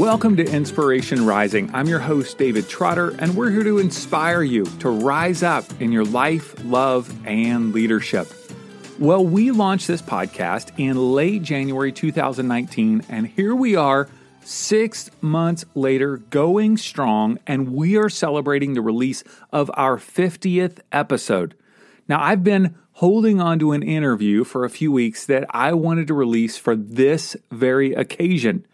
Welcome to Inspiration Rising. I'm your host, David Trotter, and we're here to inspire you to rise up in your life, love, and leadership. Well, we launched this podcast in late January 2019, and here we are six months later, going strong, and we are celebrating the release of our 50th episode. Now, I've been holding on to an interview for a few weeks that I wanted to release for this very occasion.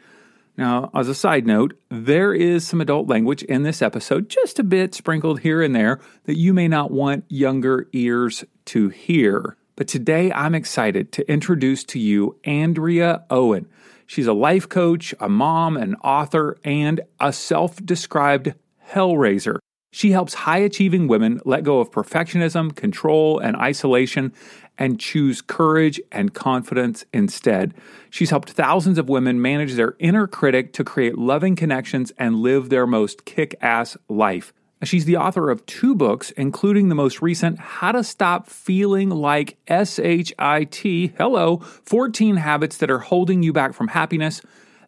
Now, as a side note, there is some adult language in this episode, just a bit sprinkled here and there, that you may not want younger ears to hear. But today I'm excited to introduce to you Andrea Owen. She's a life coach, a mom, an author, and a self described hellraiser. She helps high achieving women let go of perfectionism, control, and isolation and choose courage and confidence instead. She's helped thousands of women manage their inner critic to create loving connections and live their most kick ass life. She's the author of two books, including the most recent, How to Stop Feeling Like SHIT. Hello, 14 Habits That Are Holding You Back from Happiness.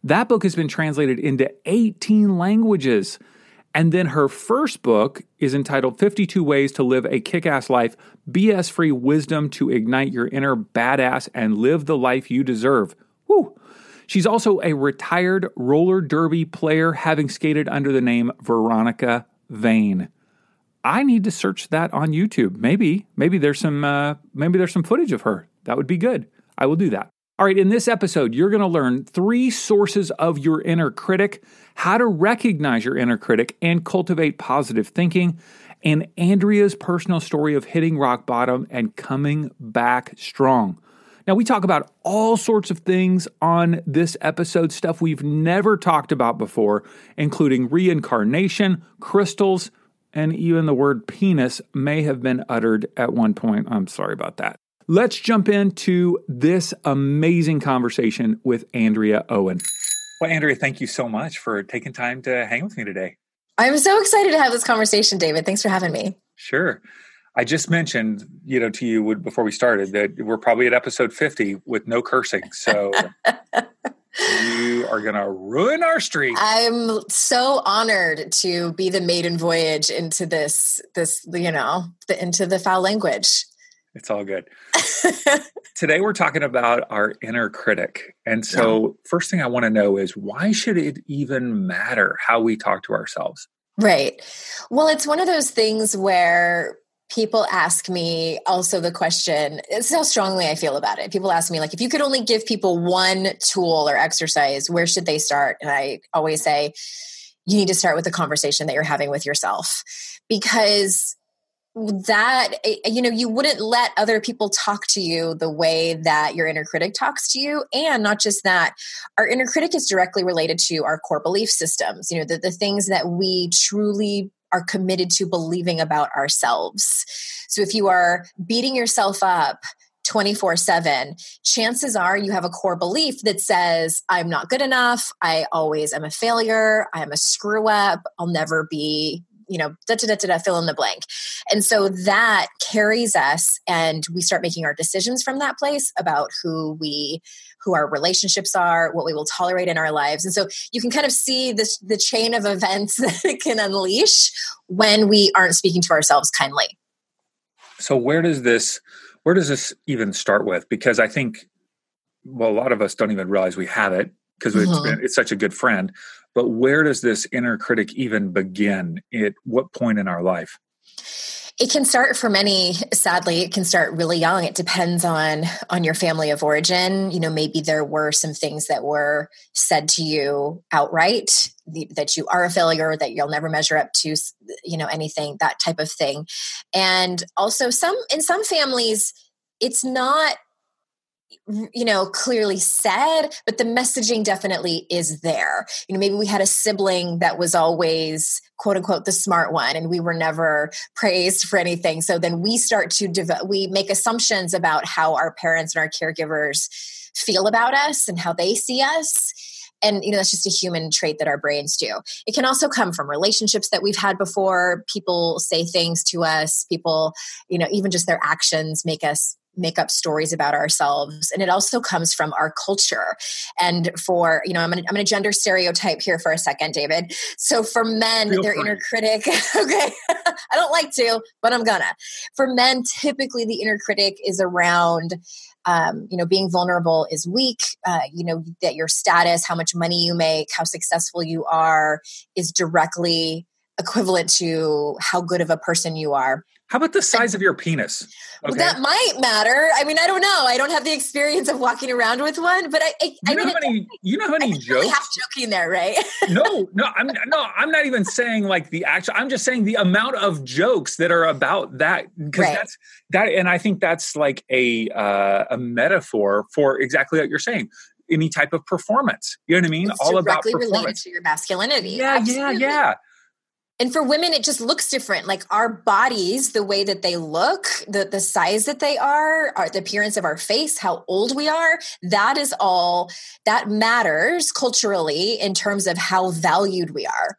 That book has been translated into 18 languages. And then her first book is entitled 52 Ways to Live a Kick Ass Life BS Free Wisdom to Ignite Your Inner Badass and Live the Life You Deserve. Woo! She's also a retired roller derby player, having skated under the name Veronica Vane. I need to search that on YouTube. Maybe, maybe there's some, uh, maybe there's some footage of her. That would be good. I will do that. All right, in this episode, you're going to learn three sources of your inner critic, how to recognize your inner critic and cultivate positive thinking, and Andrea's personal story of hitting rock bottom and coming back strong. Now, we talk about all sorts of things on this episode, stuff we've never talked about before, including reincarnation, crystals, and even the word penis may have been uttered at one point. I'm sorry about that. Let's jump into this amazing conversation with Andrea Owen. Well, Andrea, thank you so much for taking time to hang with me today. I'm so excited to have this conversation, David. Thanks for having me. Sure. I just mentioned, you know, to you before we started that we're probably at episode 50 with no cursing. So you are going to ruin our streak. I'm so honored to be the maiden voyage into this, this, you know, the, into the foul language. It's all good. Today we're talking about our inner critic. And so yeah. first thing I want to know is why should it even matter how we talk to ourselves? Right. Well, it's one of those things where people ask me also the question this is how strongly i feel about it people ask me like if you could only give people one tool or exercise where should they start and i always say you need to start with the conversation that you're having with yourself because that eh, you know you wouldn't let other people talk to you the way that your inner critic talks to you and not just that our inner critic is directly related to our core belief systems you know the, the things that we truly are committed to believing about ourselves so if you are beating yourself up 24 7, chances are you have a core belief that says, I'm not good enough. I always am a failure. I am a screw up. I'll never be you know, da, da, da, da, fill in the blank. And so that carries us and we start making our decisions from that place about who we, who our relationships are, what we will tolerate in our lives. And so you can kind of see this, the chain of events that it can unleash when we aren't speaking to ourselves kindly. So where does this, where does this even start with? Because I think, well, a lot of us don't even realize we have it because mm-hmm. it's, it's such a good friend but where does this inner critic even begin? At what point in our life? it can start for many sadly it can start really young it depends on on your family of origin you know maybe there were some things that were said to you outright that you are a failure that you'll never measure up to you know anything that type of thing and also some in some families it's not you know clearly said but the messaging definitely is there. You know maybe we had a sibling that was always quote unquote the smart one and we were never praised for anything. So then we start to develop we make assumptions about how our parents and our caregivers feel about us and how they see us. And you know that's just a human trait that our brains do. It can also come from relationships that we've had before. People say things to us. People you know even just their actions make us make up stories about ourselves. And it also comes from our culture. And for you know i'm gonna, I'm gonna gender stereotype here for a second david. So for men Feel their inner critic okay i don't like to but i'm gonna. For men typically the inner critic is around um, you know being vulnerable is weak uh, you know that your status how much money you make how successful you are is directly equivalent to how good of a person you are how about the size of your penis? Okay. Well, that might matter. I mean, I don't know. I don't have the experience of walking around with one, but I, I, you I know mean, how many, you know how many jokes? Really half joking there, right? no, no, I'm no, I'm not even saying like the actual. I'm just saying the amount of jokes that are about that because right. that's that, and I think that's like a uh, a metaphor for exactly what you're saying any type of performance. You know what I mean? It's All about performance. related to your masculinity. Yeah, Absolutely. yeah, yeah and for women it just looks different. Like our bodies the way that they look the the size that they are our, the appearance of our face how old we are that is all that matters culturally in terms of how valued we are.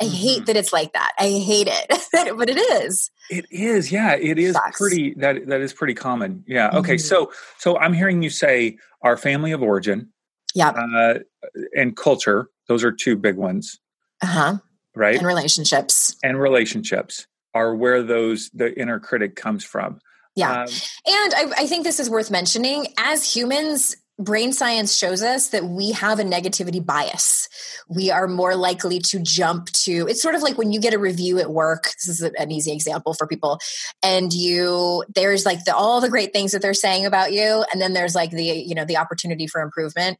I mm-hmm. hate that it's like that. I hate it but it is. It is. Yeah it is Sucks. pretty that that is pretty common. Yeah okay mm-hmm. so so i'm hearing you say our family of origin yeah uh, and culture those are two big ones. Uh-huh right? And relationships. And relationships are where those the inner critic comes from. Yeah. Um, and I, I think this is worth mentioning. As humans, brain science shows us that we have a negativity bias. We are more likely to jump to it's sort of like when you get a review at work. This is an easy example for people. And you there's like the, all the great things that they're saying about you and then there's like the you know the opportunity for improvement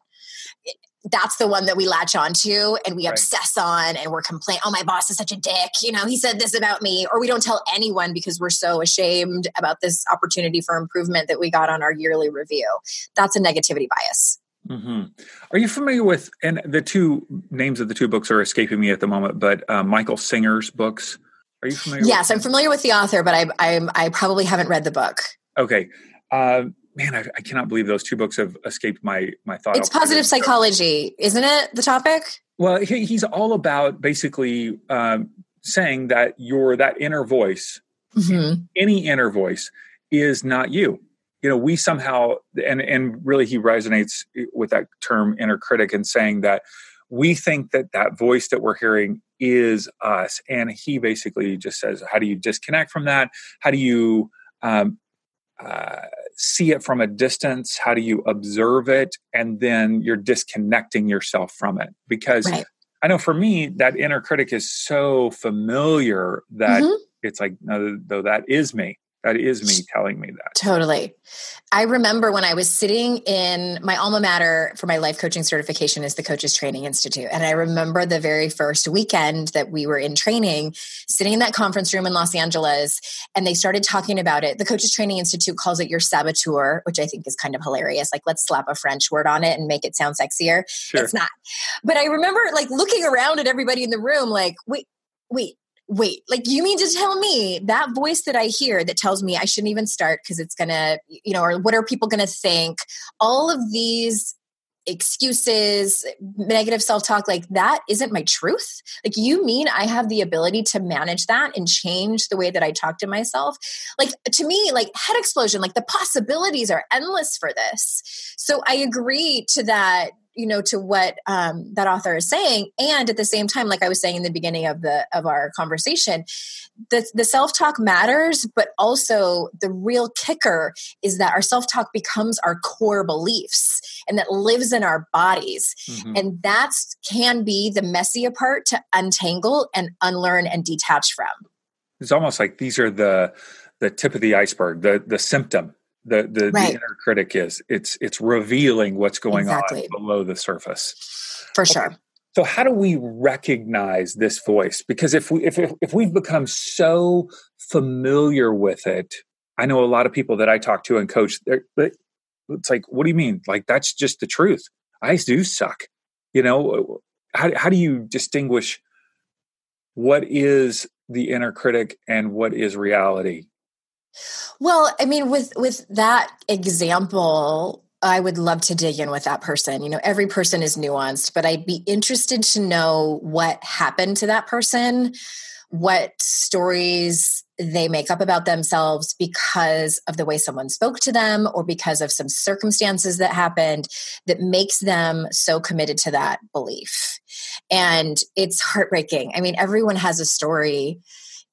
that's the one that we latch on to and we right. obsess on and we're complaining, oh, my boss is such a dick. You know, he said this about me. Or we don't tell anyone because we're so ashamed about this opportunity for improvement that we got on our yearly review. That's a negativity bias. Mm-hmm. Are you familiar with, and the two names of the two books are escaping me at the moment, but uh, Michael Singer's books? Are you familiar? Yes, I'm familiar with the author, but I, I, I probably haven't read the book. Okay. Uh, man, I, I, cannot believe those two books have escaped my my thought. It's positive psychology, isn't it? The topic. Well, he, he's all about basically um, saying that your that inner voice, mm-hmm. any inner voice, is not you. You know, we somehow and and really he resonates with that term inner critic and saying that we think that that voice that we're hearing is us, and he basically just says, how do you disconnect from that? How do you um, uh, see it from a distance? How do you observe it? And then you're disconnecting yourself from it. Because right. I know for me, that inner critic is so familiar that mm-hmm. it's like, no, though that is me. That is me telling me that. Totally. I remember when I was sitting in my alma mater for my life coaching certification is the Coaches Training Institute. And I remember the very first weekend that we were in training, sitting in that conference room in Los Angeles, and they started talking about it. The Coaches Training Institute calls it your saboteur, which I think is kind of hilarious. Like, let's slap a French word on it and make it sound sexier. Sure. It's not. But I remember like looking around at everybody in the room, like, wait, wait, wait, like you mean to tell me that voice that I hear that tells me I shouldn't even start because it's gonna, you know, or what are people gonna think? All of these excuses, negative self talk, like that isn't my truth. Like, you mean I have the ability to manage that and change the way that I talk to myself? Like, to me, like head explosion, like the possibilities are endless for this. So I agree to that you know to what um, that author is saying. And at the same time like i was saying in the beginning of the of our conversation the, the self-talk matters but also the real kicker is that our self-talk becomes our core beliefs and that lives in our bodies. Mm-hmm. and that can be the messier part to untangle and unlearn and detach from. It's almost like these are the the tip of the iceberg the the symptom the the, right. the inner critic is it's it's revealing what's going exactly. on below the surface. For okay. sure. So how do we recognize this voice? Because if we if, if we've become so familiar with it i know a lot of people that i talk to and coach it's like what do you mean? Like that's just the truth. I do suck. You know uh, how, how do you distinguish what is the inner critic and what is reality well, I mean, with with that example, I would love to dig in with that person. You know, every person is nuanced, but I'd be interested to know what happened to that person what stories they make up about themselves because of the way someone spoke to them or because of some circumstances that happened that makes them so committed to that belief. And it's heartbreaking. I mean, everyone has a story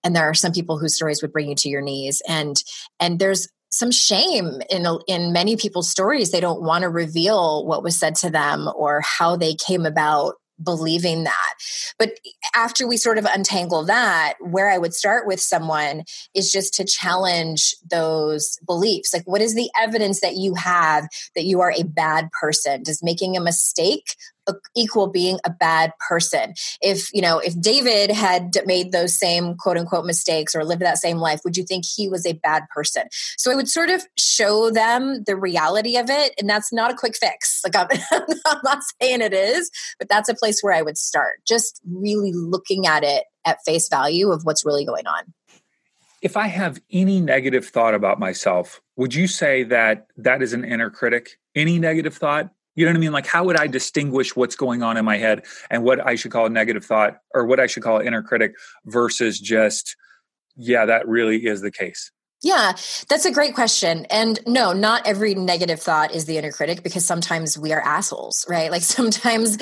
and there are some people whose stories would bring you to your knees and and there's some shame in in many people's stories they don't want to reveal what was said to them or how they came about believing that. But after we sort of untangle that, where I would start with someone is just to challenge those beliefs. Like, what is the evidence that you have that you are a bad person? Does making a mistake equal being a bad person. If, you know, if David had made those same quote unquote mistakes or lived that same life, would you think he was a bad person? So I would sort of show them the reality of it. And that's not a quick fix. Like I'm, I'm not saying it is, but that's a place where I would start. Just really looking at it at face value of what's really going on. If I have any negative thought about myself, would you say that that is an inner critic? Any negative thought? You know what I mean? Like, how would I distinguish what's going on in my head and what I should call a negative thought or what I should call an inner critic versus just, yeah, that really is the case? Yeah, that's a great question. And no, not every negative thought is the inner critic because sometimes we are assholes, right? Like sometimes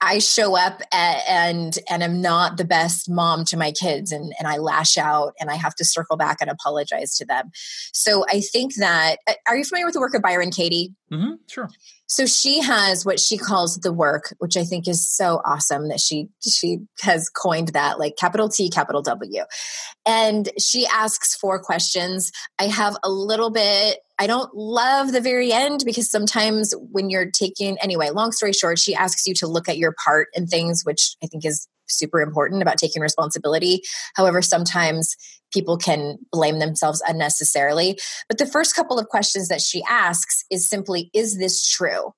I show up at, and and I'm not the best mom to my kids and and I lash out and I have to circle back and apologize to them. So I think that uh, are you familiar with the work of Byron Katie? Mm-hmm, sure. So she has what she calls the work, which I think is so awesome that she she has coined that like capital T capital W. And she asks four questions. I have a little bit I don't love the very end because sometimes when you're taking anyway, long story short, she asks you to look at your part and things which I think is super important about taking responsibility. However, sometimes people can blame themselves unnecessarily. But the first couple of questions that she asks is simply, is this true?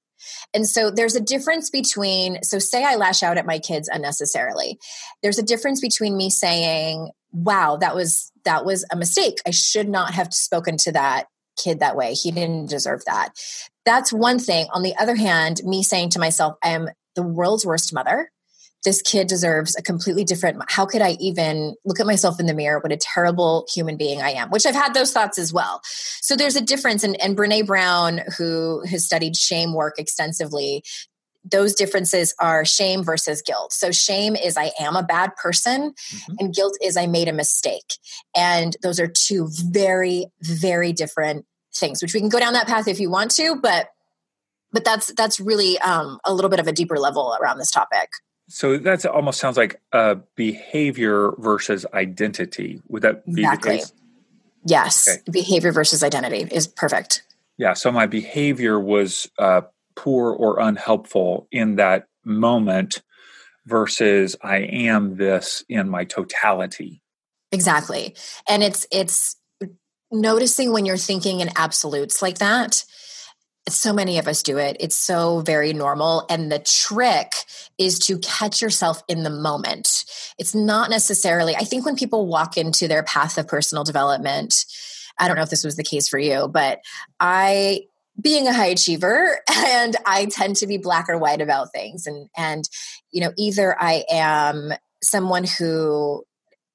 And so there's a difference between, so say I lash out at my kids unnecessarily. There's a difference between me saying, wow, that was, that was a mistake. I should not have spoken to that kid that way. He didn't deserve that. That's one thing. On the other hand, me saying to myself, I am the world's worst mother this kid deserves a completely different how could i even look at myself in the mirror what a terrible human being i am which i've had those thoughts as well so there's a difference and, and brene brown who has studied shame work extensively those differences are shame versus guilt. So, shame is I am a bad person, mm-hmm. and guilt is I made a mistake. And those are two very, very different things, which we can go down that path if you want to, but but that's that's really um, a little bit of a deeper level around this topic. So that almost sounds like a behavior versus identity. Would that be exactly. the case? Yes, okay. behavior versus identity is perfect. Yeah. So my behavior was uh, poor or unhelpful in that moment versus I am this in my totality. Exactly. And it's it's noticing when you're thinking in absolutes like that so many of us do it. It's so very normal. And the trick is to catch yourself in the moment. It's not necessarily, I think when people walk into their path of personal development, I don't know if this was the case for you, but I, being a high achiever and I tend to be black or white about things. And, and, you know, either I am someone who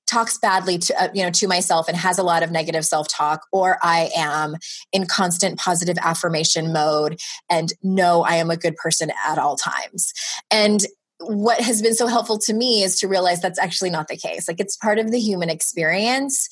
talks badly to uh, you know to myself and has a lot of negative self-talk or i am in constant positive affirmation mode and know i am a good person at all times. And what has been so helpful to me is to realize that's actually not the case. Like it's part of the human experience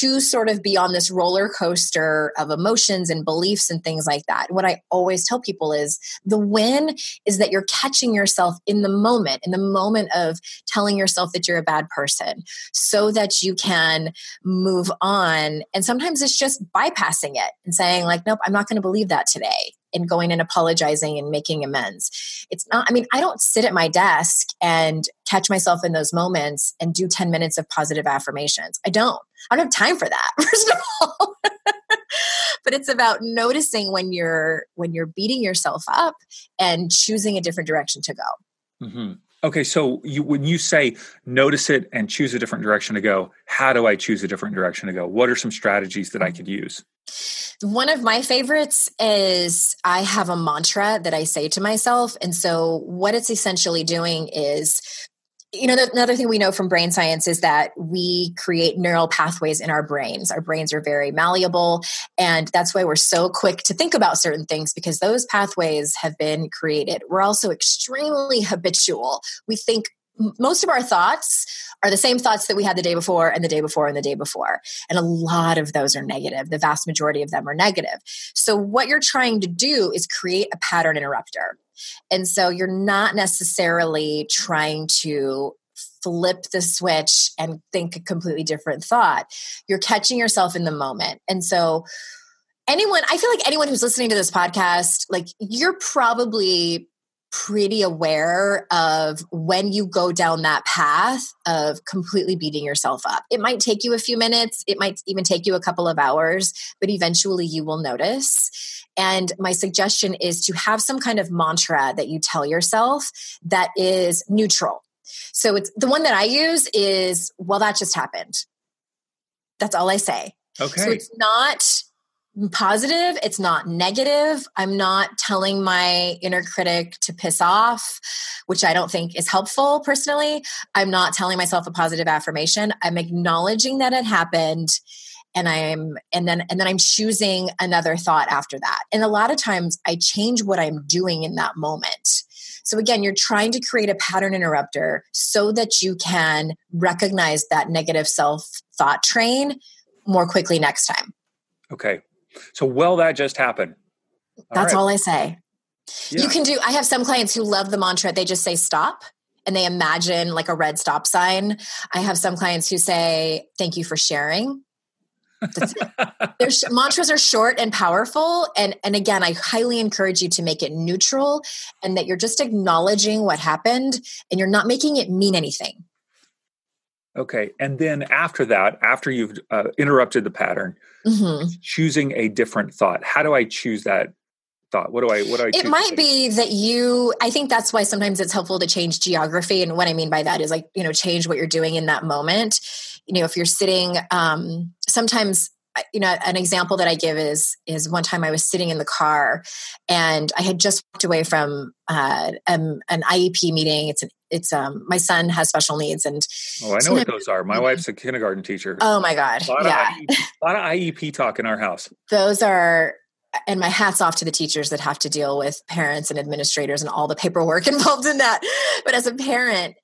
to sort of be on this roller coaster of emotions and beliefs and things like that. What I always tell people is the win is that you're catching yourself in the moment, in the moment of telling yourself that you're a bad person so that you can move on. And sometimes it's just bypassing it and saying, like, nope, I'm not going to believe that today and going and apologizing and making amends. It's not, I mean, I don't sit at my desk and catch myself in those moments and do 10 minutes of positive affirmations. I don't. I don't have time for that, first of all. but it's about noticing when you're when you're beating yourself up and choosing a different direction to go. Mm-hmm. Okay, so you, when you say notice it and choose a different direction to go, how do I choose a different direction to go? What are some strategies that I could use? One of my favorites is I have a mantra that I say to myself. And so, what it's essentially doing is you know, another thing we know from brain science is that we create neural pathways in our brains. Our brains are very malleable. And that's why we're so quick to think about certain things because those pathways have been created. We're also extremely habitual. We think most of our thoughts are the same thoughts that we had the day before and the day before and the day before. And a lot of those are negative. The vast majority of them are negative. So, what you're trying to do is create a pattern interrupter. And so, you're not necessarily trying to flip the switch and think a completely different thought. You're catching yourself in the moment. And so, anyone, I feel like anyone who's listening to this podcast, like you're probably pretty aware of when you go down that path of completely beating yourself up. It might take you a few minutes, it might even take you a couple of hours, but eventually you will notice. And my suggestion is to have some kind of mantra that you tell yourself that is neutral. So it's the one that I use is, well, that just happened. That's all I say. Okay. So it's not positive it's not negative. I'm not telling my inner critic to piss off which i don't think is helpful personally. I'm not telling myself a positive affirmation. I'm acknowledging that it happened and i'm and then and then i'm choosing another thought after that. And a lot of times i change what i'm doing in that moment. So again you're trying to create a pattern interrupter so that you can recognize that negative self thought train more quickly next time. Okay so, well, that just happened. All That's right. all I say. Yeah. You can do, I have some clients who love the mantra. They just say stop and they imagine like a red stop sign. I have some clients who say, thank you for sharing. Their mantras are short and powerful. And, and again, I highly encourage you to make it neutral and that you're just acknowledging what happened and you're not making it mean anything. Okay. And then after that, after you've uh, interrupted the pattern, mm-hmm. choosing a different thought. How do I choose that thought? What do I, what do I It might be that you, I think that's why sometimes it's helpful to change geography. And what I mean by that is like, you know, change what you're doing in that moment. You know, if you're sitting, um, sometimes you know an example that i give is is one time i was sitting in the car and i had just walked away from uh, um, an iep meeting. It's an it's um my son has special needs and oh i know what those are. My wife's a kindergarten teacher. Oh my god. A yeah. IEP, a lot of iep talk in our house. Those are and my hats off to the teachers that have to deal with parents and administrators and all the paperwork involved in that. But as a parent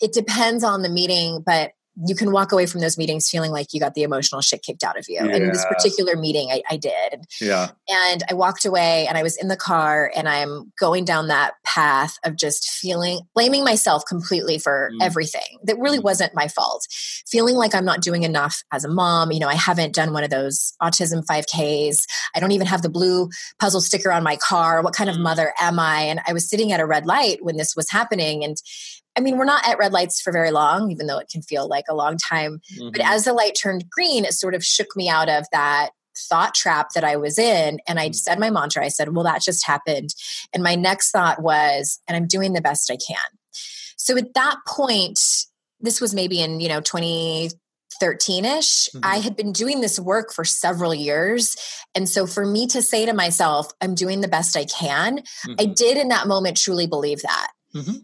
it depends on the meeting but you can walk away from those meetings feeling like you got the emotional shit kicked out of you. Yeah. And in this particular meeting, I, I, did. Yeah. And I walked away and I was in the car and I'm going down that path of just feeling, blaming myself completely for mm. everything that really mm. wasn't my fault. Feeling like I'm not doing enough as a mom. You know, I haven't done one of those autism 5Ks. I don't even have the blue puzzle sticker on my car. What kind of mm. mother am I? And I was sitting at a red light when this was happening. And I mean, we're not at red lights for very long, even though it can feel like a long time. Mm-hmm. But as the light turned green, it sort of shook me out of that thought trap that I was in. And I mm. said my mantra I said, well, that just happened. And my next thought was, and I'm doing the best I can. So at that point, this was maybe in, you know, 2013 ish. Mm-hmm. I had been doing this work for several years. And so for me to say to myself, I'm doing the best I can, mm-hmm. I did in that moment truly believe that. Mm-hmm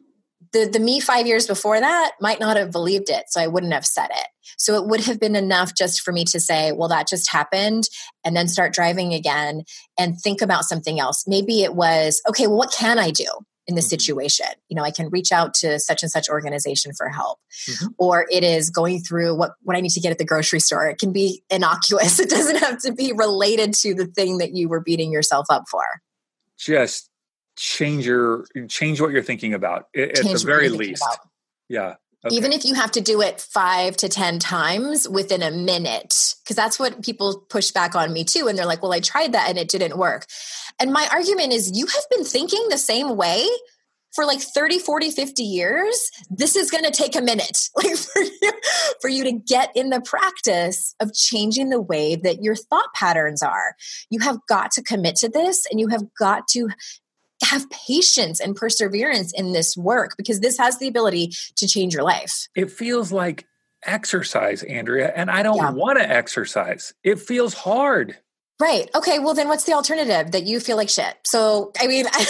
the, the me five years before that might not have believed it. So I wouldn't have said it. So it would have been enough just for me to say, well, that just happened, and then start driving again and think about something else. Maybe it was, okay, well, what can I do? in this mm-hmm. situation you know i can reach out to such and such organization for help mm-hmm. or it is going through what what i need to get at the grocery store it can be innocuous it doesn't have to be related to the thing that you were beating yourself up for just change your change what you're thinking about at the very least. yeah okay. even if you have to do it five to ten times within a minute because that's what people push back on me too and they're like well i tried that and it didn't work. And my argument is you have been thinking the same way for like 30 40 50 years. This is going to take a minute. Like for you, for you to get in the practice of changing the way that your thought patterns are. You have got to commit to this and you have got to have patience and perseverance in this work because this has the ability to change your life. It feels like exercise, Andrea, and I don't yeah. want to exercise. It feels hard. Right. Okay. Well, then what's the alternative that you feel like shit? So, I mean, I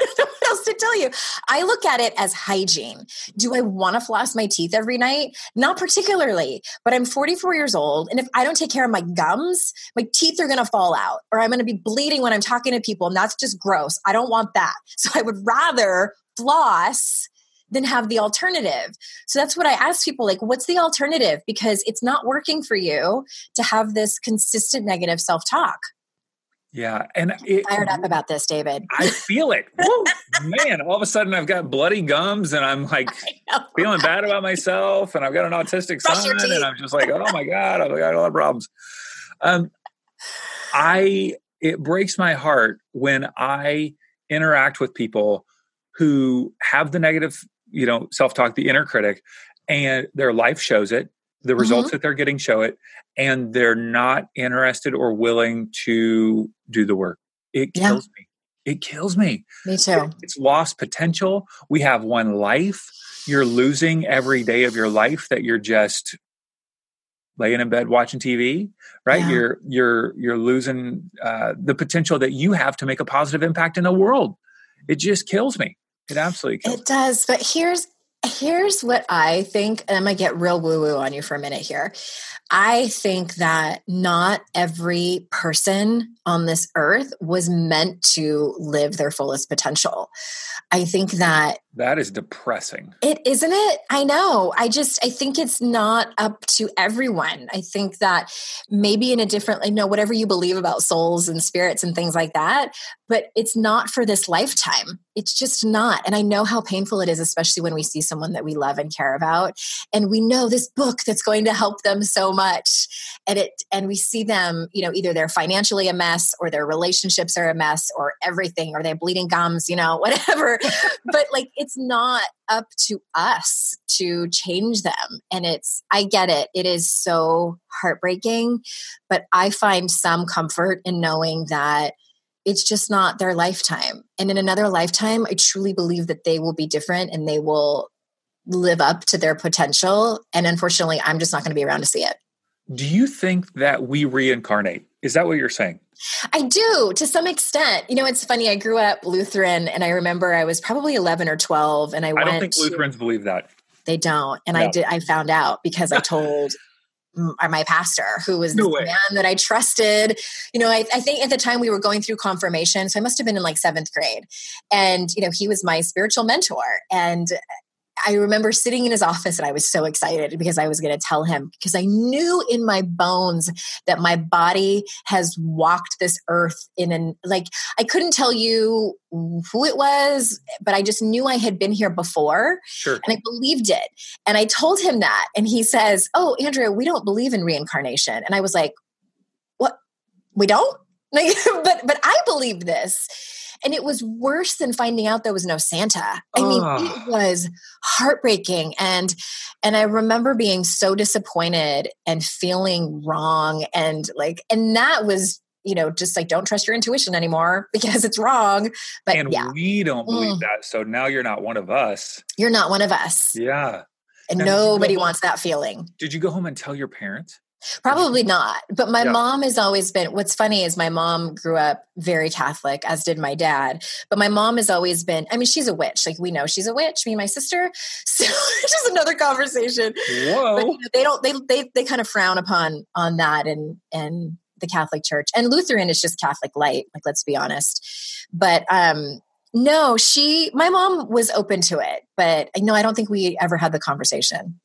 don't know what else to tell you. I look at it as hygiene. Do I want to floss my teeth every night? Not particularly, but I'm 44 years old. And if I don't take care of my gums, my teeth are going to fall out or I'm going to be bleeding when I'm talking to people. And that's just gross. I don't want that. So I would rather floss than have the alternative. So that's what I ask people like, what's the alternative? Because it's not working for you to have this consistent negative self talk. Yeah, and it, fired up about this, David. I feel it. Man, all of a sudden I've got bloody gums, and I'm like feeling bad about myself, and I've got an autistic Brush son, and I'm just like, oh my god, I've got a lot of problems. Um, I it breaks my heart when I interact with people who have the negative, you know, self talk, the inner critic, and their life shows it. The results mm-hmm. that they're getting show it, and they're not interested or willing to do the work. It kills yeah. me. It kills me. Me too. It's lost potential. We have one life. You're losing every day of your life that you're just laying in bed watching TV, right? Yeah. You're you're you're losing uh, the potential that you have to make a positive impact in the world. It just kills me. It absolutely kills. It does. But here's here's what I think, and I'm gonna get real woo woo on you for a minute here. I think that not every person on this earth was meant to live their fullest potential. I think that that is depressing. It isn't it? I know. I just I think it's not up to everyone. I think that maybe in a different you know whatever you believe about souls and spirits and things like that, but it's not for this lifetime. It's just not. And I know how painful it is especially when we see someone that we love and care about and we know this book that's going to help them so much and it and we see them, you know, either they're financially a mess or their relationships are a mess or everything or they're bleeding gums, you know, whatever. but like it's not up to us to change them. And it's, I get it. It is so heartbreaking, but I find some comfort in knowing that it's just not their lifetime. And in another lifetime, I truly believe that they will be different and they will live up to their potential. And unfortunately, I'm just not going to be around to see it. Do you think that we reincarnate? Is that what you're saying? I do to some extent. You know, it's funny. I grew up Lutheran, and I remember I was probably 11 or 12, and I, went, I don't think Lutherans to, believe that. They don't, and no. I did. I found out because I told my pastor, who was no the man that I trusted. You know, I, I, think at the time we were going through confirmation, so I must have been in like seventh grade, and you know, he was my spiritual mentor, and I remember sitting in his office and I was so excited because I was going to tell him because I knew in my bones that my body has walked this earth in an like I couldn't tell you who it was, but I just knew I had been here before. Sure. And I believed it. And I told him that. And he says, Oh, Andrea, we don't believe in reincarnation. And I was like, What? We don't? Like, but but I believe this and it was worse than finding out there was no Santa. I mean, it was heartbreaking. And and I remember being so disappointed and feeling wrong and like and that was you know, just like don't trust your intuition anymore because it's wrong. But and yeah. we don't believe mm. that. So now you're not one of us. You're not one of us. Yeah. And now, nobody wants that feeling. Did you go home and tell your parents? Probably not. But my yeah. mom has always been what's funny is my mom grew up very Catholic, as did my dad. But my mom has always been, I mean, she's a witch. Like we know she's a witch, me and my sister. So it's just another conversation. Whoa. But, you know, they don't they they they kind of frown upon on that and and the Catholic Church. And Lutheran is just Catholic light, like let's be honest. But um no, she my mom was open to it, but no, I don't think we ever had the conversation.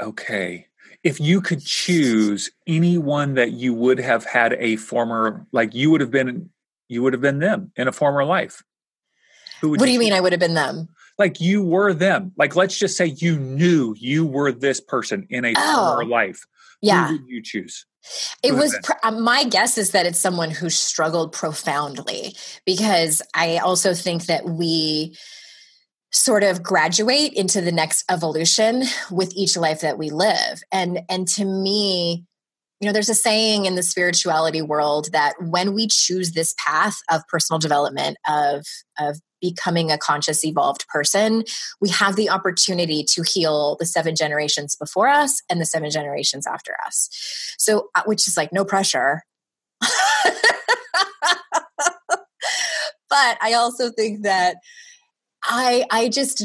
Okay if you could choose anyone that you would have had a former like you would have been you would have been them in a former life. Who would what do you mean i would have been them? Like you were them. Like let's just say you knew you were this person in a oh, former life yeah. who would you choose? It was pr- uh, my guess is that it's someone who struggled profoundly because i also think that we sort of graduate into the next evolution with each life that we live. And and to me you know there's a saying in the spirituality world that when we choose this path of personal development of of becoming a conscious evolved person we have the opportunity to heal the seven generations before us and the seven generations after us. So uh, which is like no pressure. But i also think that I I just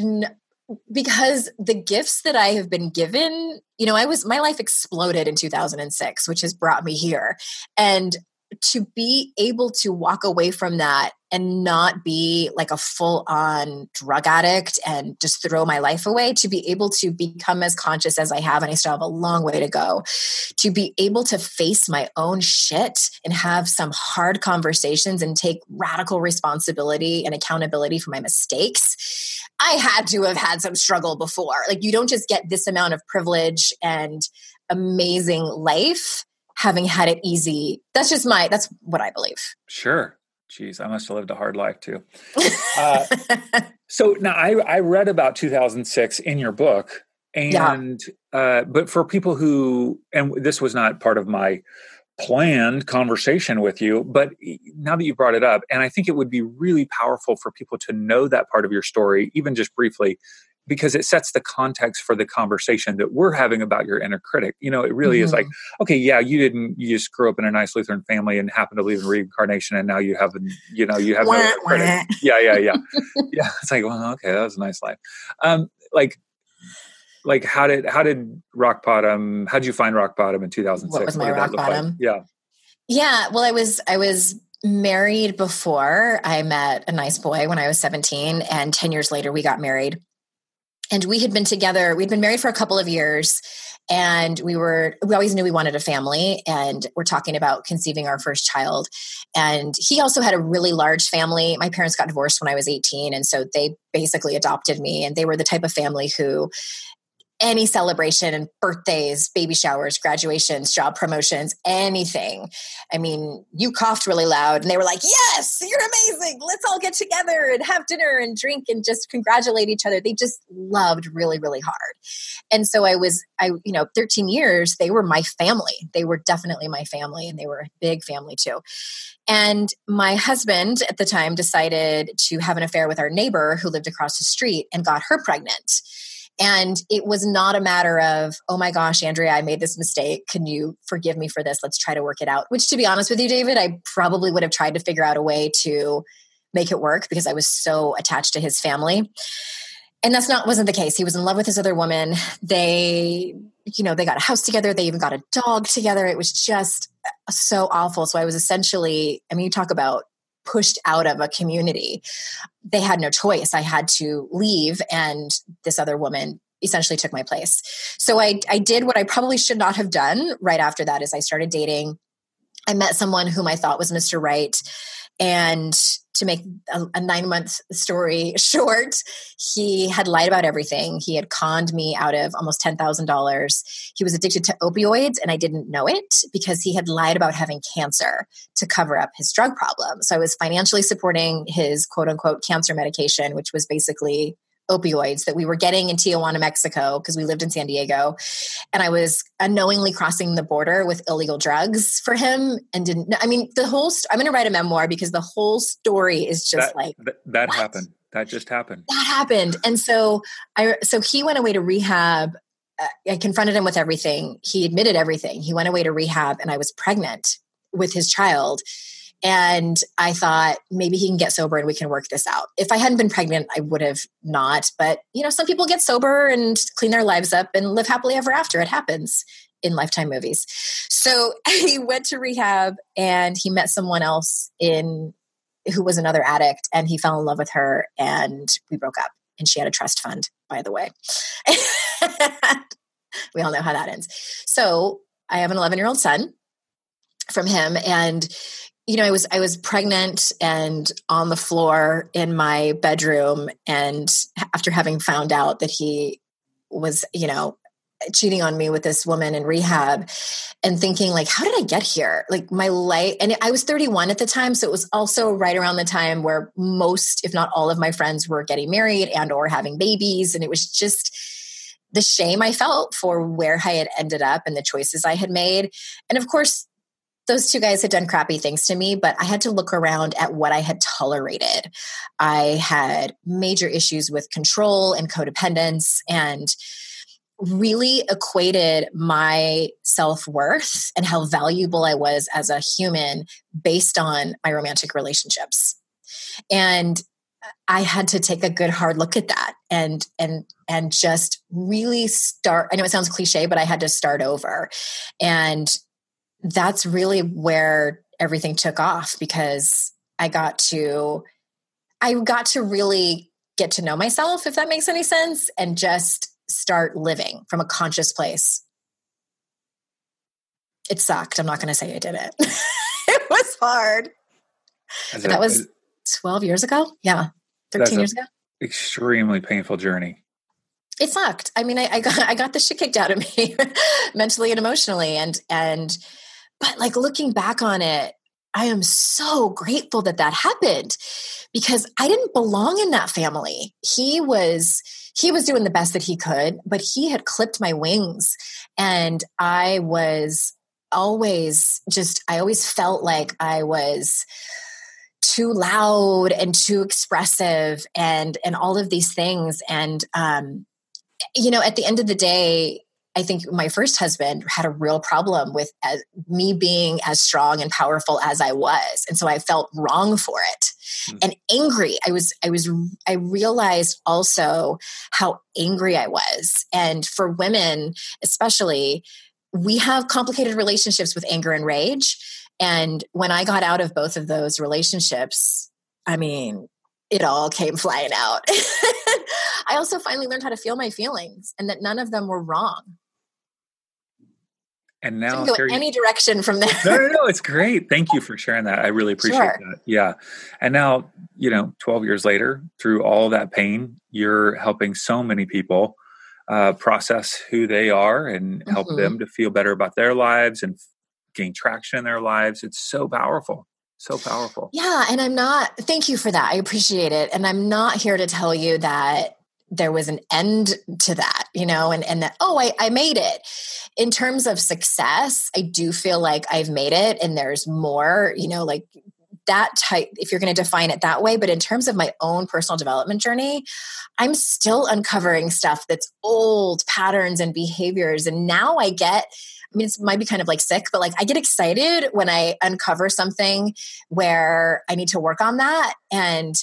because the gifts that I have been given, you know, I was my life exploded in 2006, which has brought me here. And to be able to walk away from that and not be like a full on drug addict and just throw my life away, to be able to become as conscious as I have, and I still have a long way to go, to be able to face my own shit and have some hard conversations and take radical responsibility and accountability for my mistakes. I had to have had some struggle before. Like, you don't just get this amount of privilege and amazing life having had it easy. That's just my, that's what I believe. Sure. Jeez, I must have lived a hard life too. Uh, so now I, I read about 2006 in your book, and yeah. uh, but for people who, and this was not part of my planned conversation with you, but now that you brought it up, and I think it would be really powerful for people to know that part of your story, even just briefly, because it sets the context for the conversation that we're having about your inner critic. You know, it really mm-hmm. is like, mm-hmm. okay, yeah, you didn't, you just grew up in a nice Lutheran family and happen to believe in reincarnation, and now you have, you know, you have no critic. Yeah, yeah, yeah, yeah. It's like, well, okay, that was a nice life. Um, like, like how did how did rock bottom? How did you find rock bottom in two thousand six? What was my what rock bottom? Like? Yeah, yeah. Well, I was I was married before I met a nice boy when I was 17 and 10 years later we got married and we had been together we'd been married for a couple of years and we were we always knew we wanted a family and we're talking about conceiving our first child. And he also had a really large family. My parents got divorced when i was 18 and so they basically adopted me and they were the type of family who any celebration and birthdays, baby showers, graduations, job promotions, anything. I mean, you coughed really loud and they were like, Yes, you're amazing. Let's all get together and have dinner and drink and just congratulate each other. They just loved really, really hard. And so I was, I, you know, 13 years, they were my family. They were definitely my family and they were a big family too. And my husband at the time decided to have an affair with our neighbor who lived across the street and got her pregnant. And it was not a matter of, oh my gosh, Andrea, I made this mistake. Can you forgive me for this? Let's try to work it out. Which, to be honest with you, David, I probably would have tried to figure out a way to make it work because I was so attached to his family. And that's not wasn't the case. He was in love with this other woman. They, you know, they got a house together. They even got a dog together. It was just so awful. So I was essentially, I mean, you talk about pushed out of a community. They had no choice. I had to leave, and this other woman essentially took my place. So I, I did what I probably should not have done right after that is I started dating. I met someone whom I thought was Mr. Right. And to make a, a nine month story short, he had lied about everything. He had conned me out of almost $10,000. He was addicted to opioids, and I didn't know it because he had lied about having cancer to cover up his drug problem. So I was financially supporting his quote unquote cancer medication, which was basically opioids that we were getting in Tijuana, Mexico, because we lived in San Diego. And I was unknowingly crossing the border with illegal drugs for him and didn't, I mean, the whole, st- I'm going to write a memoir because the whole story is just that, like, that, that happened. That just happened. That happened. And so I, so he went away to rehab. Uh, I confronted him with everything. He admitted everything. He went away to rehab and I was pregnant with his child and I thought maybe he can get sober and we can work this out. If I hadn't been pregnant, I would have not. But, you know, some people get sober and clean their lives up and live happily ever after. It happens in lifetime movies. So he went to rehab and he met someone else in who was another addict and he fell in love with her and we broke up. And she had a trust fund, by the way. we all know how that ends. So I have an 11 year old son from him and you know, I was I was pregnant and on the floor in my bedroom, and after having found out that he was, you know, cheating on me with this woman in rehab and thinking like how did i get here? Like my life and i was 31 at the time so it was also right around the time where most if not all of my friends were getting married and or having babies and it was just the shame i felt for where i had ended up and the choices i had made. And of course those two guys had done crappy things to me, but I had to look around at what I had tolerated. I had major issues with control and codependence and really equated my self worth and how valuable I was as a human based on my romantic relationships. And I had to take a good hard look at that and and and just really start I know it sounds cliche but I had to start over. And that's really where everything took off because I got to I got to really get to know myself if that makes any sense and just start living from a conscious place. It sucked. I'm not going to say I did it. it was hard. that was 12 years ago. Yeah. 13 years ago. Extremely painful journey. It sucked. I mean, I, I got I got the shit kicked out of me mentally and emotionally. And and but like looking back on it, I am so grateful that that happened because I didn't belong in that family. He was he was doing the best that he could, but he had clipped my wings and I was always just I always felt like I was too loud and too expressive and and all of these things and um you know at the end of the day I think my first husband had a real problem with as, me being as strong and powerful as I was, and so I felt wrong for it mm. and angry. I was, I was, I realized also how angry I was, and for women especially, we have complicated relationships with anger and rage. And when I got out of both of those relationships, I mean, it all came flying out. I also finally learned how to feel my feelings and that none of them were wrong. And now go any direction from there. no, no, no, it's great. Thank you for sharing that. I really appreciate sure. that. Yeah. And now, you know, 12 years later, through all that pain, you're helping so many people uh, process who they are and help mm-hmm. them to feel better about their lives and gain traction in their lives. It's so powerful. So powerful. Yeah. And I'm not, thank you for that. I appreciate it. And I'm not here to tell you that there was an end to that, you know, and, and that, oh, I, I made it. In terms of success, I do feel like I've made it and there's more, you know, like that type if you're going to define it that way but in terms of my own personal development journey i'm still uncovering stuff that's old patterns and behaviors and now i get I mean, it might be kind of like sick, but like I get excited when I uncover something where I need to work on that. And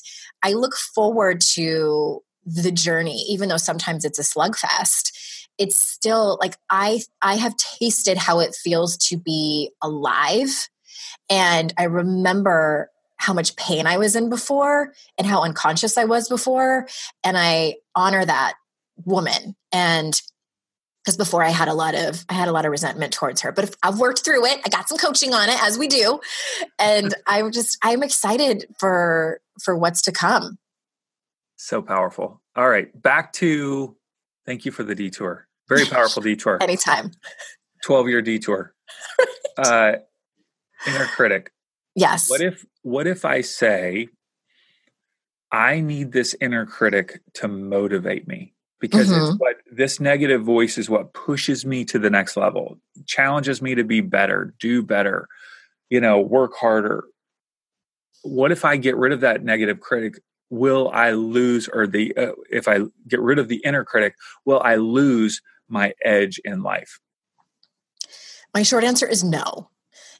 I look forward to the journey, even though sometimes it's a slugfest. It's still like I I have tasted how it feels to be alive and I remember how much pain I was in before and how unconscious I was before. And I honor that woman. And because before I had a lot of I had a lot of resentment towards her. But if I've worked through it, I got some coaching on it as we do. And I'm just I'm excited for for what's to come. So powerful. All right. Back to thank you for the detour. Very powerful detour. Anytime. 12 year detour. uh inner critic. Yes. What if what if I say I need this inner critic to motivate me? Because mm-hmm. it's what this negative voice is what pushes me to the next level, challenges me to be better, do better, you know, work harder. What if I get rid of that negative critic? Will I lose, or the uh, if I get rid of the inner critic, will I lose my edge in life? My short answer is no.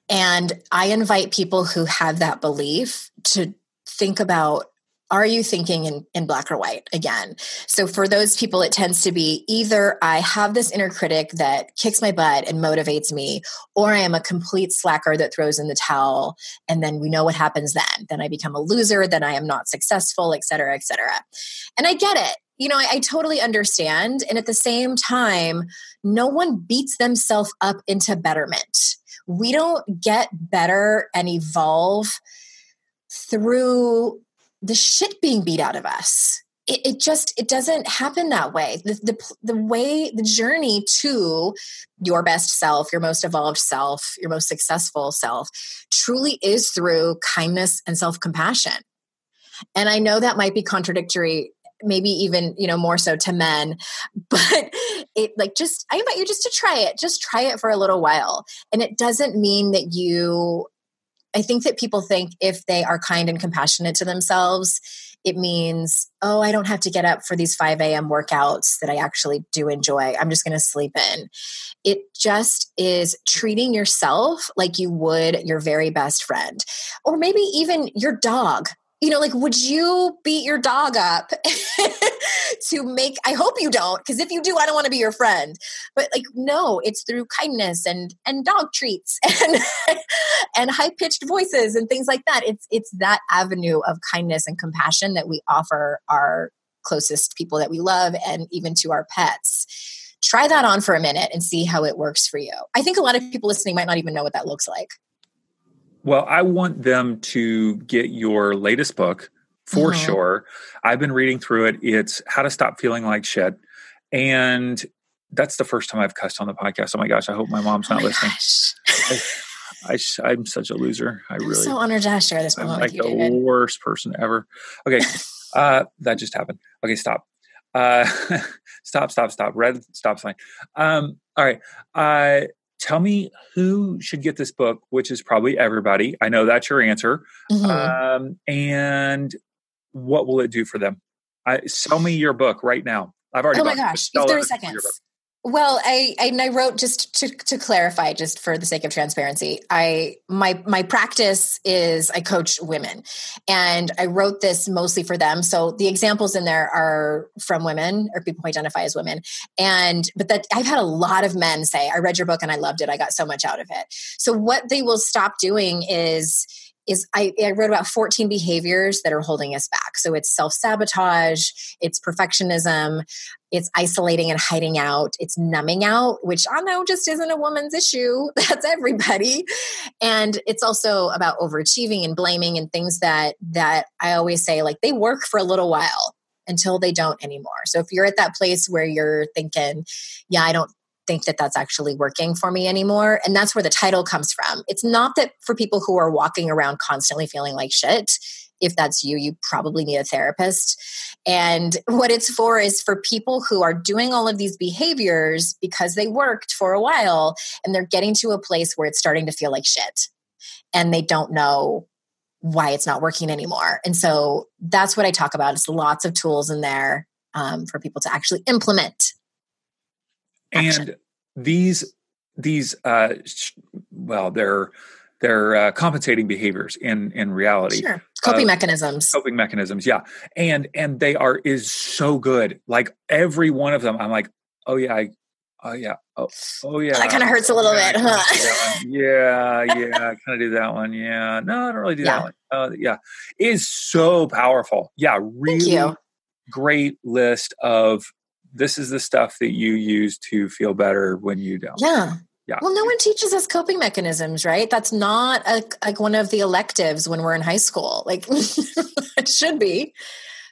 And I invite people who have that belief to think about are you thinking in, in black or white again? So for those people, it tends to be either I have this inner critic that kicks my butt and motivates me, or I am a complete slacker that throws in the towel. And then we know what happens then. Then I become a loser, then I am not successful, et cetera, et cetera. And I get it. You know, I, I totally understand. And at the same time, no one beats themselves up into betterment we don't get better and evolve through the shit being beat out of us. It, it, just it doesn't happen that way. The, the the way the journey to your best self your most evolved self your most successful self truly is through kindness and self-compassion. And i know that might be contradictory maybe even you know more so to men but it like just i invite you just to try it. Just try it for a little while. And it doesn't mean that you i think that people think if they are kind and compassionate to themselves it means oh i don't have to get up for these 5 a.m workouts that i actually do enjoy. I'm just going to sleep in. It just is treating yourself like you would your very best friend. Or maybe even your dog. You know, like, would you beat your dog up to make, I hope you don't, because if you do, I don't want to be your friend. But like, no, it's through kindness and, and dog treats and, and high pitched voices and things like that. It's, it's that avenue of kindness and compassion that we offer our closest people that we love and even to our pets. Try that on for a minute and see how it works for you. I think a lot of people listening might not even know what that looks like. Well, I want them to get your latest book for mm-hmm. sure. I've been reading through it. It's How to Stop Feeling Like Shit. And that's the first time I've cussed on the podcast. Oh my gosh, I hope my mom's not oh listening. I, am such a loser. I I'm really so honored to share this moment. I'm like you, the David. worst person ever. Okay, uh, that just happened. Okay, stop. Uh, stop, stop, stop. Red stop sign. Um, all right. Uh, tell me who should get this book, which is probably everybody. I know that's your answer. Mm-hmm. Um, and what will it do for them? I, sell me your book right now. I've already. Oh my gosh! Thirty seconds. Well, I, I, I wrote just to, to clarify, just for the sake of transparency. I my my practice is I coach women, and I wrote this mostly for them. So the examples in there are from women or people who identify as women, and but that I've had a lot of men say, "I read your book and I loved it. I got so much out of it." So what they will stop doing is is I, I, wrote about 14 behaviors that are holding us back. So it's self sabotage, it's perfectionism, it's isolating and hiding out, it's numbing out, which I know just isn't a woman's issue. That's everybody. And it's also about overachieving and blaming and things that that I always say like they work for a little while until they don't anymore. So if you're at that place where you're thinking, yeah, I don't think that that's actually working for me anymore. And that's where the title comes from. It's not that for people who are walking around constantly feeling like shit. If that's you, you probably need a therapist. And what it's for is for people who are doing all of these behaviors because they worked for a while and they're getting to a place where it's starting to feel like shit and they don't know why it's not working anymore. And so that's what I talk about. It's lots of tools in there um, for people to actually implement and these these uh, well they're they're uh, compensating behaviors in in reality. Sure. coping uh, mechanisms. coping mechanisms yeah. And and they are is so good. Like every one of them i'm like oh yeah I, oh yeah oh, oh yeah. That kind of hurts a little yeah, bit huh? yeah yeah i kind of do that one. Yeah. No i don't really do yeah. that one. Uh, yeah. Is so powerful. Yeah really great list of this is the stuff that you use to feel better when you don't. Yeah. Yeah. Well, no one teaches us coping mechanisms, right? That's not a, like one of the electives when we're in high school. Like it should be.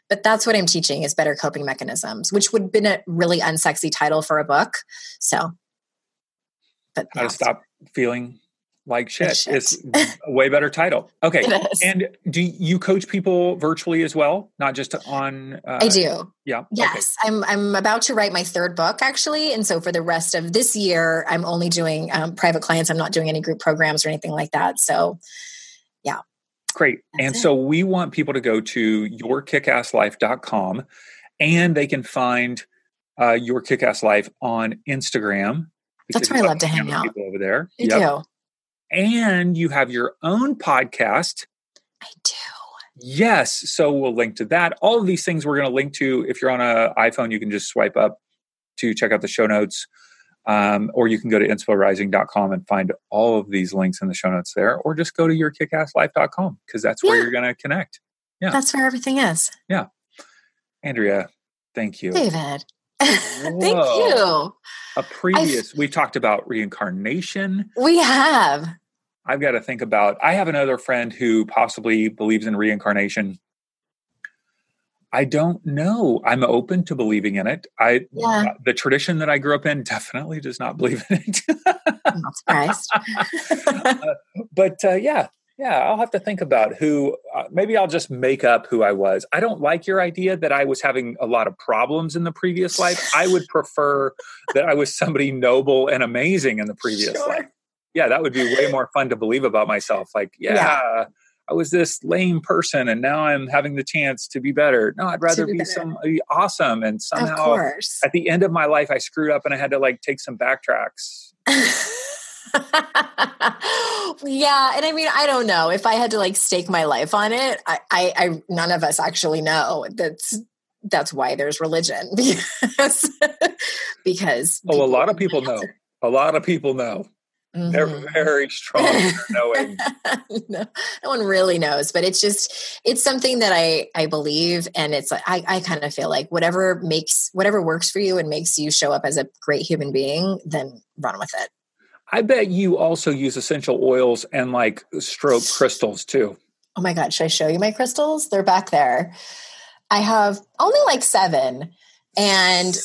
But that's what I'm teaching is better coping mechanisms, which would have been a really unsexy title for a book. So, but how to stop feeling like shit, shit. is a way better title. Okay. And do you coach people virtually as well? Not just on uh, I do. Yeah. Yes. Okay. I'm I'm about to write my third book actually. And so for the rest of this year, I'm only doing um, private clients. I'm not doing any group programs or anything like that. So yeah. Great. That's and it. so we want people to go to yourkickasslife.com and they can find uh, your kickass life on Instagram. That's where I love to hang out. people over there. I yep. do and you have your own podcast. I do. Yes. So we'll link to that. All of these things we're going to link to. If you're on an iPhone, you can just swipe up to check out the show notes. Um, or you can go to inspirising.com and find all of these links in the show notes there, or just go to your kickasslife.com because that's yeah. where you're going to connect. Yeah. That's where everything is. Yeah. Andrea, thank you. David. Thank you. A previous, I've, we talked about reincarnation. We have. I've got to think about. I have another friend who possibly believes in reincarnation. I don't know. I'm open to believing in it. I yeah. the tradition that I grew up in definitely does not believe in it. I'm not surprised. uh, but uh, yeah, yeah, I'll have to think about who. Uh, maybe I'll just make up who I was. I don't like your idea that I was having a lot of problems in the previous life. I would prefer that I was somebody noble and amazing in the previous sure. life yeah, that would be way more fun to believe about myself. Like, yeah, yeah, I was this lame person and now I'm having the chance to be better. No, I'd rather be, be somebody awesome. And somehow at the end of my life, I screwed up and I had to like take some backtracks. yeah, and I mean, I don't know if I had to like stake my life on it. I, I, I none of us actually know. That's that's why there's religion because because oh, a lot of people know. A lot of people know. Mm-hmm. They're very strong knowing. no, no one really knows, but it's just it's something that I I believe, and it's I I kind of feel like whatever makes whatever works for you and makes you show up as a great human being, then run with it. I bet you also use essential oils and like stroke crystals too. Oh my god, should I show you my crystals? They're back there. I have only like seven, and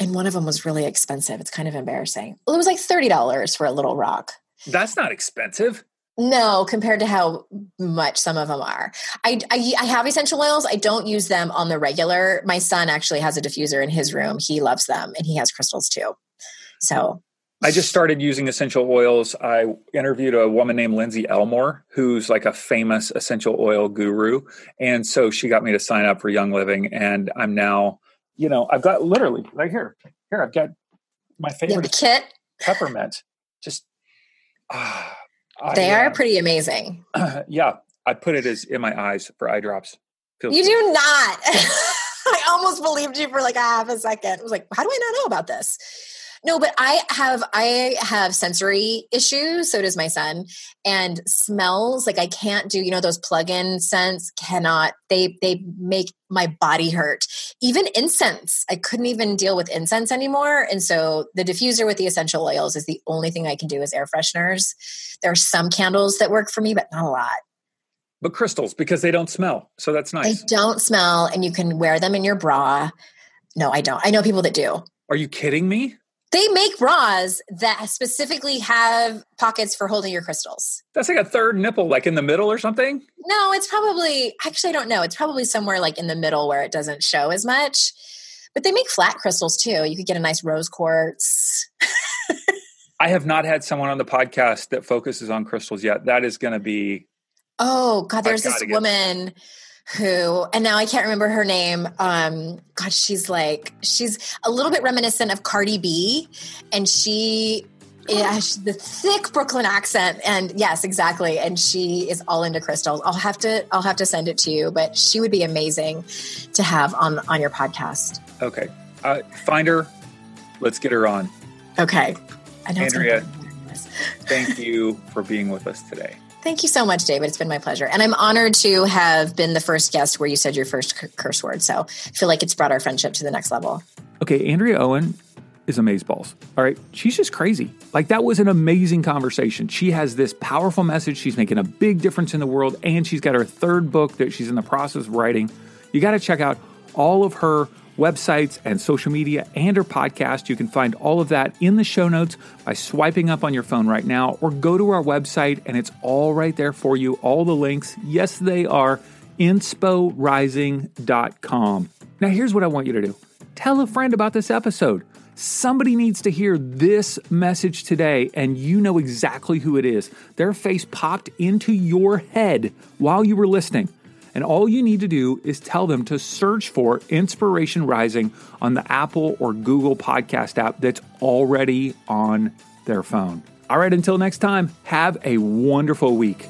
and one of them was really expensive. It's kind of embarrassing. Well, it was like $30 for a little rock. That's not expensive. No, compared to how much some of them are. I, I, I have essential oils. I don't use them on the regular. My son actually has a diffuser in his room. He loves them, and he has crystals too. So I just started using essential oils. I interviewed a woman named Lindsey Elmore, who's like a famous essential oil guru, and so she got me to sign up for Young Living, and I'm now you know, I've got literally right here. Here, I've got my favorite kit peppermint. Just ah, they I, are uh, pretty amazing. Uh, yeah, I put it as in my eyes for eye drops. Feels you good. do not. I almost believed you for like a half a second. I was like, how do I not know about this? No, but I have I have sensory issues. So does my son. And smells like I can't do. You know those plug-in scents cannot. They they make my body hurt. Even incense, I couldn't even deal with incense anymore. And so the diffuser with the essential oils is the only thing I can do as air fresheners. There are some candles that work for me, but not a lot. But crystals because they don't smell. So that's nice. They don't smell, and you can wear them in your bra. No, I don't. I know people that do. Are you kidding me? They make bras that specifically have pockets for holding your crystals. That's like a third nipple, like in the middle or something? No, it's probably, actually, I don't know. It's probably somewhere like in the middle where it doesn't show as much. But they make flat crystals too. You could get a nice rose quartz. I have not had someone on the podcast that focuses on crystals yet. That is going to be. Oh, God, there's this woman who and now I can't remember her name. Um, God, she's like she's a little bit reminiscent of Cardi B, and she yeah, the thick Brooklyn accent, and yes, exactly. And she is all into crystals. I'll have to I'll have to send it to you, but she would be amazing to have on on your podcast. Okay, uh, find her. Let's get her on. Okay, I know Andrea, thank you for being with us today. Thank you so much, David. It's been my pleasure. And I'm honored to have been the first guest where you said your first curse word. So I feel like it's brought our friendship to the next level. Okay, Andrea Owen is amazeballs. All right. She's just crazy. Like that was an amazing conversation. She has this powerful message. She's making a big difference in the world. And she's got her third book that she's in the process of writing. You got to check out all of her websites and social media and her podcast. You can find all of that in the show notes by swiping up on your phone right now or go to our website and it's all right there for you. All the links, yes, they are inspirising.com. Now, here's what I want you to do tell a friend about this episode. Somebody needs to hear this message today, and you know exactly who it is. Their face popped into your head while you were listening. And all you need to do is tell them to search for Inspiration Rising on the Apple or Google podcast app that's already on their phone. All right, until next time, have a wonderful week.